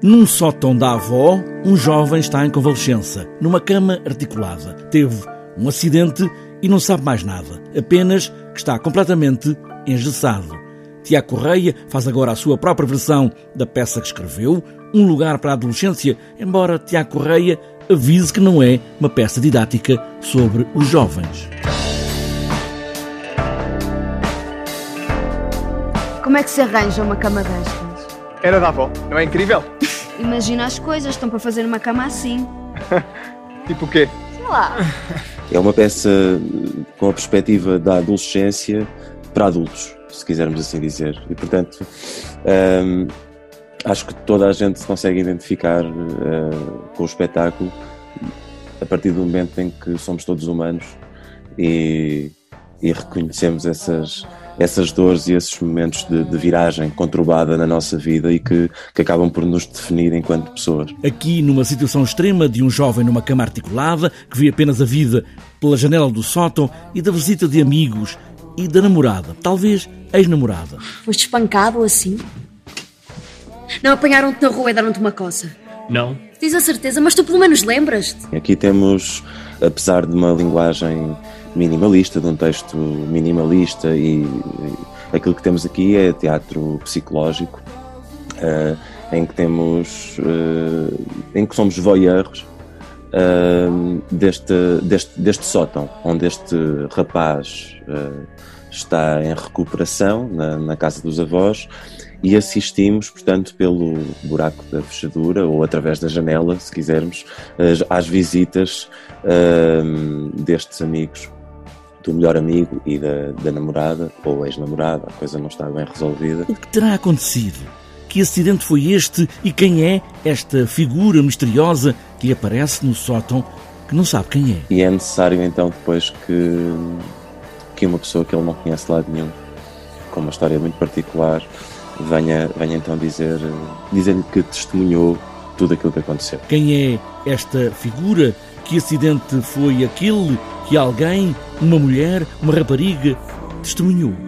Num sótão da avó, um jovem está em convalescença, numa cama articulada. Teve um acidente e não sabe mais nada, apenas que está completamente engessado. Tiago Correia faz agora a sua própria versão da peça que escreveu, Um Lugar para a Adolescência, embora Tiago Correia avise que não é uma peça didática sobre os jovens. Como é que se arranja uma cama destas? Era da avó, não é incrível? Imagina as coisas, estão para fazer uma cama assim. tipo o quê? Sei lá. É uma peça com a perspectiva da adolescência para adultos, se quisermos assim dizer. E, portanto, hum, acho que toda a gente se consegue identificar uh, com o espetáculo a partir do momento em que somos todos humanos e, e reconhecemos essas essas dores e esses momentos de, de, viragem conturbada na nossa vida e que, que acabam por nos definir enquanto pessoas. Aqui, numa situação extrema de um jovem numa cama articulada, que vê apenas a vida pela janela do sótão e da visita de amigos e da namorada, talvez ex-namorada. Foste espancado assim? Não apanharam-te na rua e deram-te uma coça? Não. Tens a certeza, mas tu pelo menos lembras-te. Aqui temos, apesar de uma linguagem minimalista, de um texto minimalista e, e aquilo que temos aqui é teatro psicológico, uh, em que temos, uh, em que somos voyeurs uh, deste, deste, deste sótão, onde este rapaz está em recuperação na, na casa dos avós e assistimos, portanto, pelo buraco da fechadura ou através da janela, se quisermos, às visitas uh, destes amigos do melhor amigo e da, da namorada ou ex-namorada, a coisa não está bem resolvida. O que terá acontecido? Que acidente foi este e quem é esta figura misteriosa que aparece no sótão que não sabe quem é? E é necessário então depois que, que uma pessoa que ele não conhece lado nenhum, com uma história muito particular, venha, venha então dizer, dizer-lhe que testemunhou tudo aquilo que aconteceu. Quem é esta figura? Que acidente foi aquele que alguém, uma mulher, uma rapariga, testemunhou?